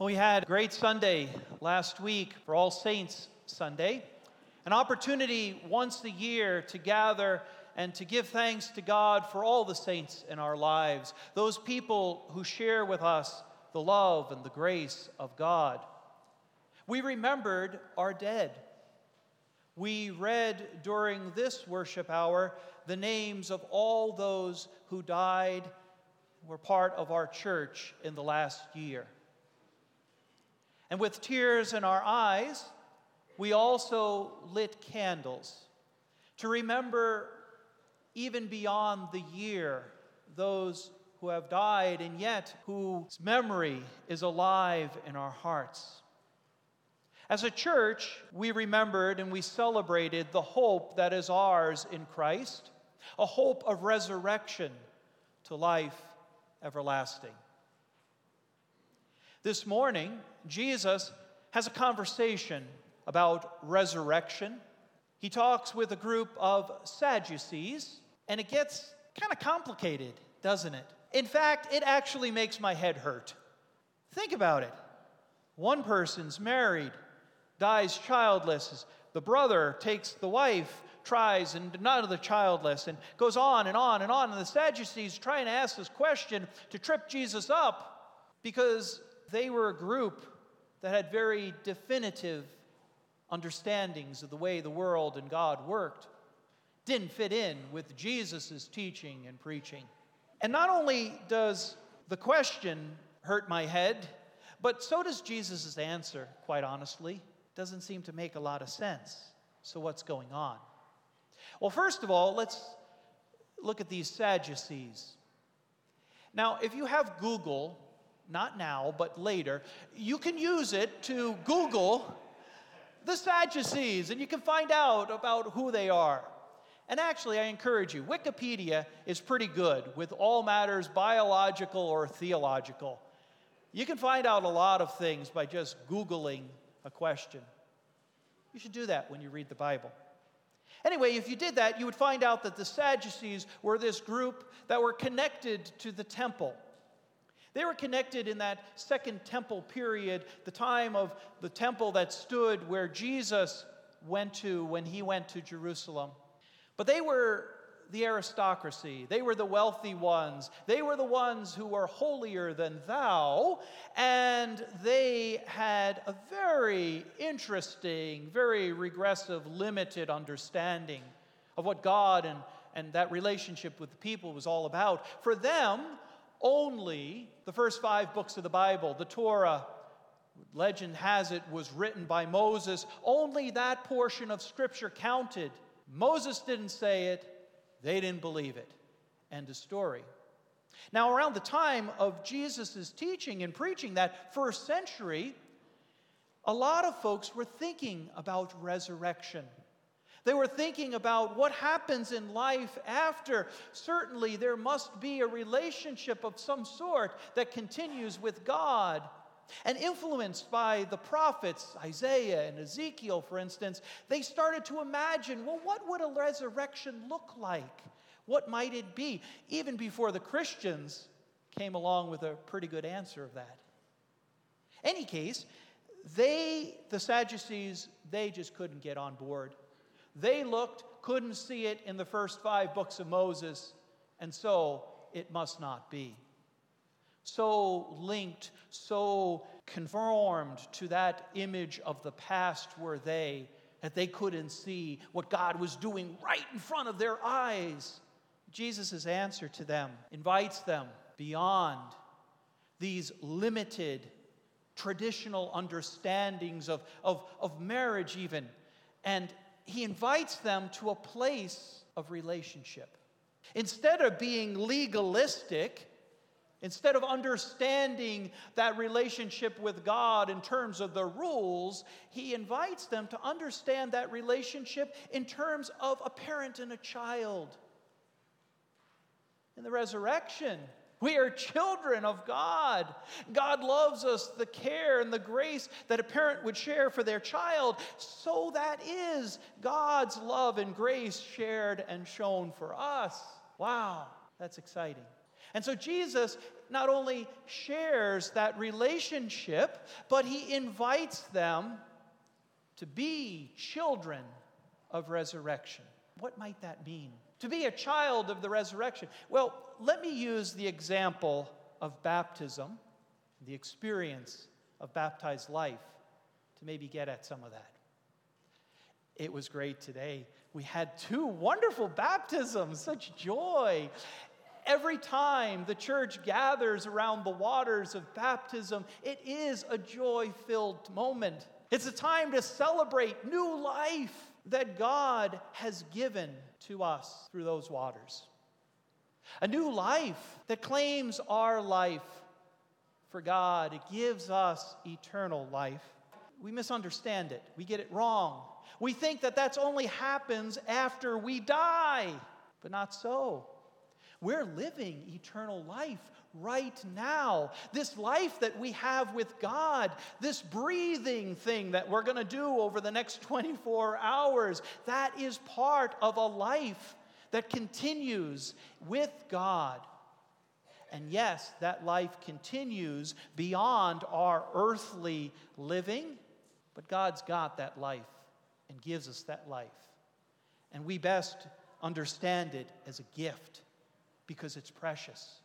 Well, we had a great Sunday last week for All Saints Sunday, an opportunity once a year to gather and to give thanks to God for all the saints in our lives, those people who share with us the love and the grace of God. We remembered our dead. We read during this worship hour the names of all those who died, were part of our church in the last year. And with tears in our eyes, we also lit candles to remember, even beyond the year, those who have died and yet whose memory is alive in our hearts. As a church, we remembered and we celebrated the hope that is ours in Christ, a hope of resurrection to life everlasting. This morning, Jesus has a conversation about resurrection. He talks with a group of Sadducees, and it gets kind of complicated, doesn't it? In fact, it actually makes my head hurt. Think about it. One person's married, dies childless. The brother takes the wife, tries, and none of the childless, and goes on and on and on. And the Sadducees try and ask this question to trip Jesus up because they were a group that had very definitive understandings of the way the world and God worked. Didn't fit in with Jesus' teaching and preaching. And not only does the question hurt my head, but so does Jesus' answer, quite honestly. Doesn't seem to make a lot of sense. So, what's going on? Well, first of all, let's look at these Sadducees. Now, if you have Google, not now, but later, you can use it to Google the Sadducees and you can find out about who they are. And actually, I encourage you, Wikipedia is pretty good with all matters biological or theological. You can find out a lot of things by just Googling a question. You should do that when you read the Bible. Anyway, if you did that, you would find out that the Sadducees were this group that were connected to the temple. They were connected in that second temple period, the time of the temple that stood where Jesus went to when he went to Jerusalem. But they were the aristocracy. They were the wealthy ones. They were the ones who were holier than thou. And they had a very interesting, very regressive, limited understanding of what God and, and that relationship with the people was all about. For them, only the first five books of the Bible, the Torah, legend has it, was written by Moses. Only that portion of Scripture counted. Moses didn't say it, they didn't believe it. End of story. Now, around the time of Jesus' teaching and preaching, that first century, a lot of folks were thinking about resurrection. They were thinking about what happens in life after. Certainly, there must be a relationship of some sort that continues with God. And influenced by the prophets, Isaiah and Ezekiel, for instance, they started to imagine well, what would a resurrection look like? What might it be? Even before the Christians came along with a pretty good answer of that. Any case, they, the Sadducees, they just couldn't get on board. They looked, couldn't see it in the first five books of Moses, and so it must not be. So linked, so conformed to that image of the past were they that they couldn't see what God was doing right in front of their eyes. Jesus' answer to them invites them beyond these limited traditional understandings of, of, of marriage, even, and he invites them to a place of relationship. Instead of being legalistic, instead of understanding that relationship with God in terms of the rules, he invites them to understand that relationship in terms of a parent and a child. In the resurrection, we are children of God. God loves us the care and the grace that a parent would share for their child. So that is God's love and grace shared and shown for us. Wow, that's exciting. And so Jesus not only shares that relationship, but he invites them to be children of resurrection. What might that mean? To be a child of the resurrection. Well, let me use the example of baptism, the experience of baptized life, to maybe get at some of that. It was great today. We had two wonderful baptisms, such joy. Every time the church gathers around the waters of baptism, it is a joy filled moment. It's a time to celebrate new life that God has given to us through those waters. A new life that claims our life for God. It gives us eternal life. We misunderstand it, we get it wrong. We think that that's only happens after we die, but not so. We're living eternal life right now. This life that we have with God, this breathing thing that we're going to do over the next 24 hours, that is part of a life that continues with God. And yes, that life continues beyond our earthly living, but God's got that life and gives us that life. And we best understand it as a gift because it's precious.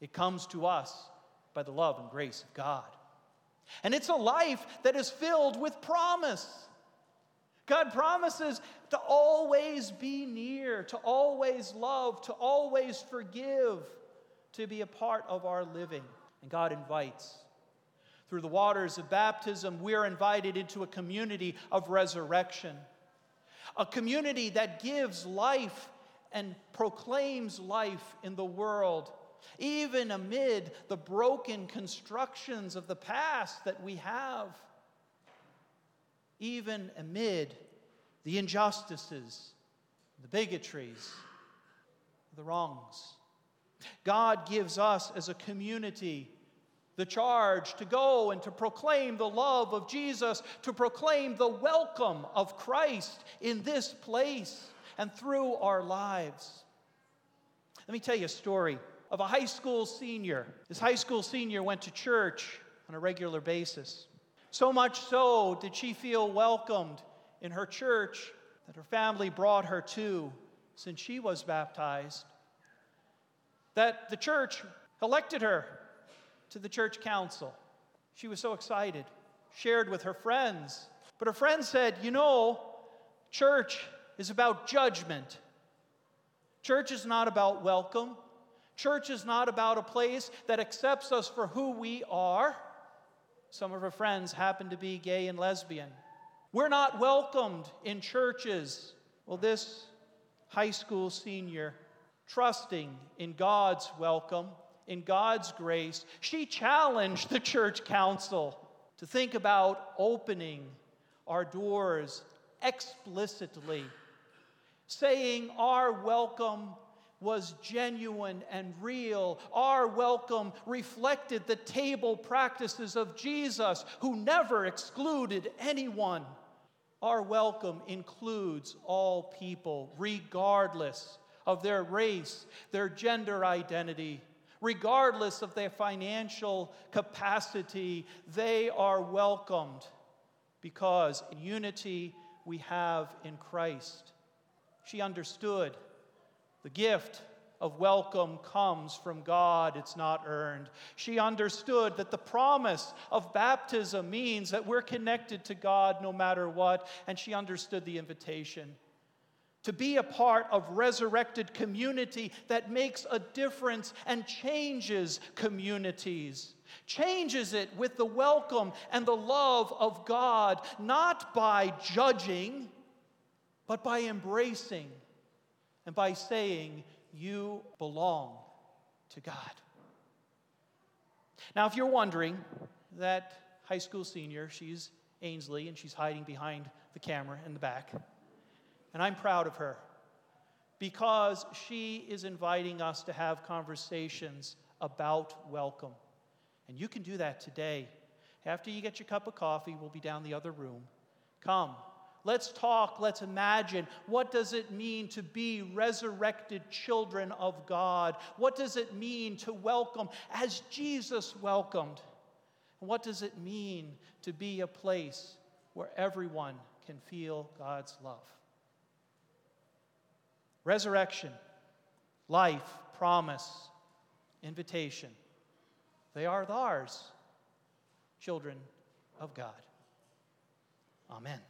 It comes to us by the love and grace of God. And it's a life that is filled with promise. God promises to always be near, to always love, to always forgive, to be a part of our living. And God invites. Through the waters of baptism, we're invited into a community of resurrection, a community that gives life and proclaims life in the world, even amid the broken constructions of the past that we have, even amid the injustices, the bigotries, the wrongs. God gives us as a community the charge to go and to proclaim the love of Jesus, to proclaim the welcome of Christ in this place and through our lives. Let me tell you a story of a high school senior. This high school senior went to church on a regular basis. So much so did she feel welcomed in her church that her family brought her to since she was baptized. That the church elected her to the church council. She was so excited, shared with her friends. But her friend said, You know, church is about judgment. Church is not about welcome. Church is not about a place that accepts us for who we are. Some of her friends happen to be gay and lesbian. We're not welcomed in churches. Well, this high school senior, trusting in God's welcome, in God's grace, she challenged the church council to think about opening our doors explicitly saying our welcome was genuine and real. Our welcome reflected the table practices of Jesus, who never excluded anyone. Our welcome includes all people, regardless of their race, their gender identity, regardless of their financial capacity. They are welcomed because in unity we have in Christ. She understood the gift of welcome comes from God, it's not earned. She understood that the promise of baptism means that we're connected to God no matter what, and she understood the invitation. To be a part of resurrected community that makes a difference and changes communities changes it with the welcome and the love of God, not by judging, but by embracing and by saying, You belong to God. Now, if you're wondering, that high school senior, she's Ainsley, and she's hiding behind the camera in the back. And I'm proud of her because she is inviting us to have conversations about welcome. And you can do that today. After you get your cup of coffee, we'll be down the other room. Come, Let's talk, let's imagine. What does it mean to be resurrected children of God? What does it mean to welcome as Jesus welcomed? What does it mean to be a place where everyone can feel God's love? Resurrection, life, promise, invitation. They are ours, children of God. Amen.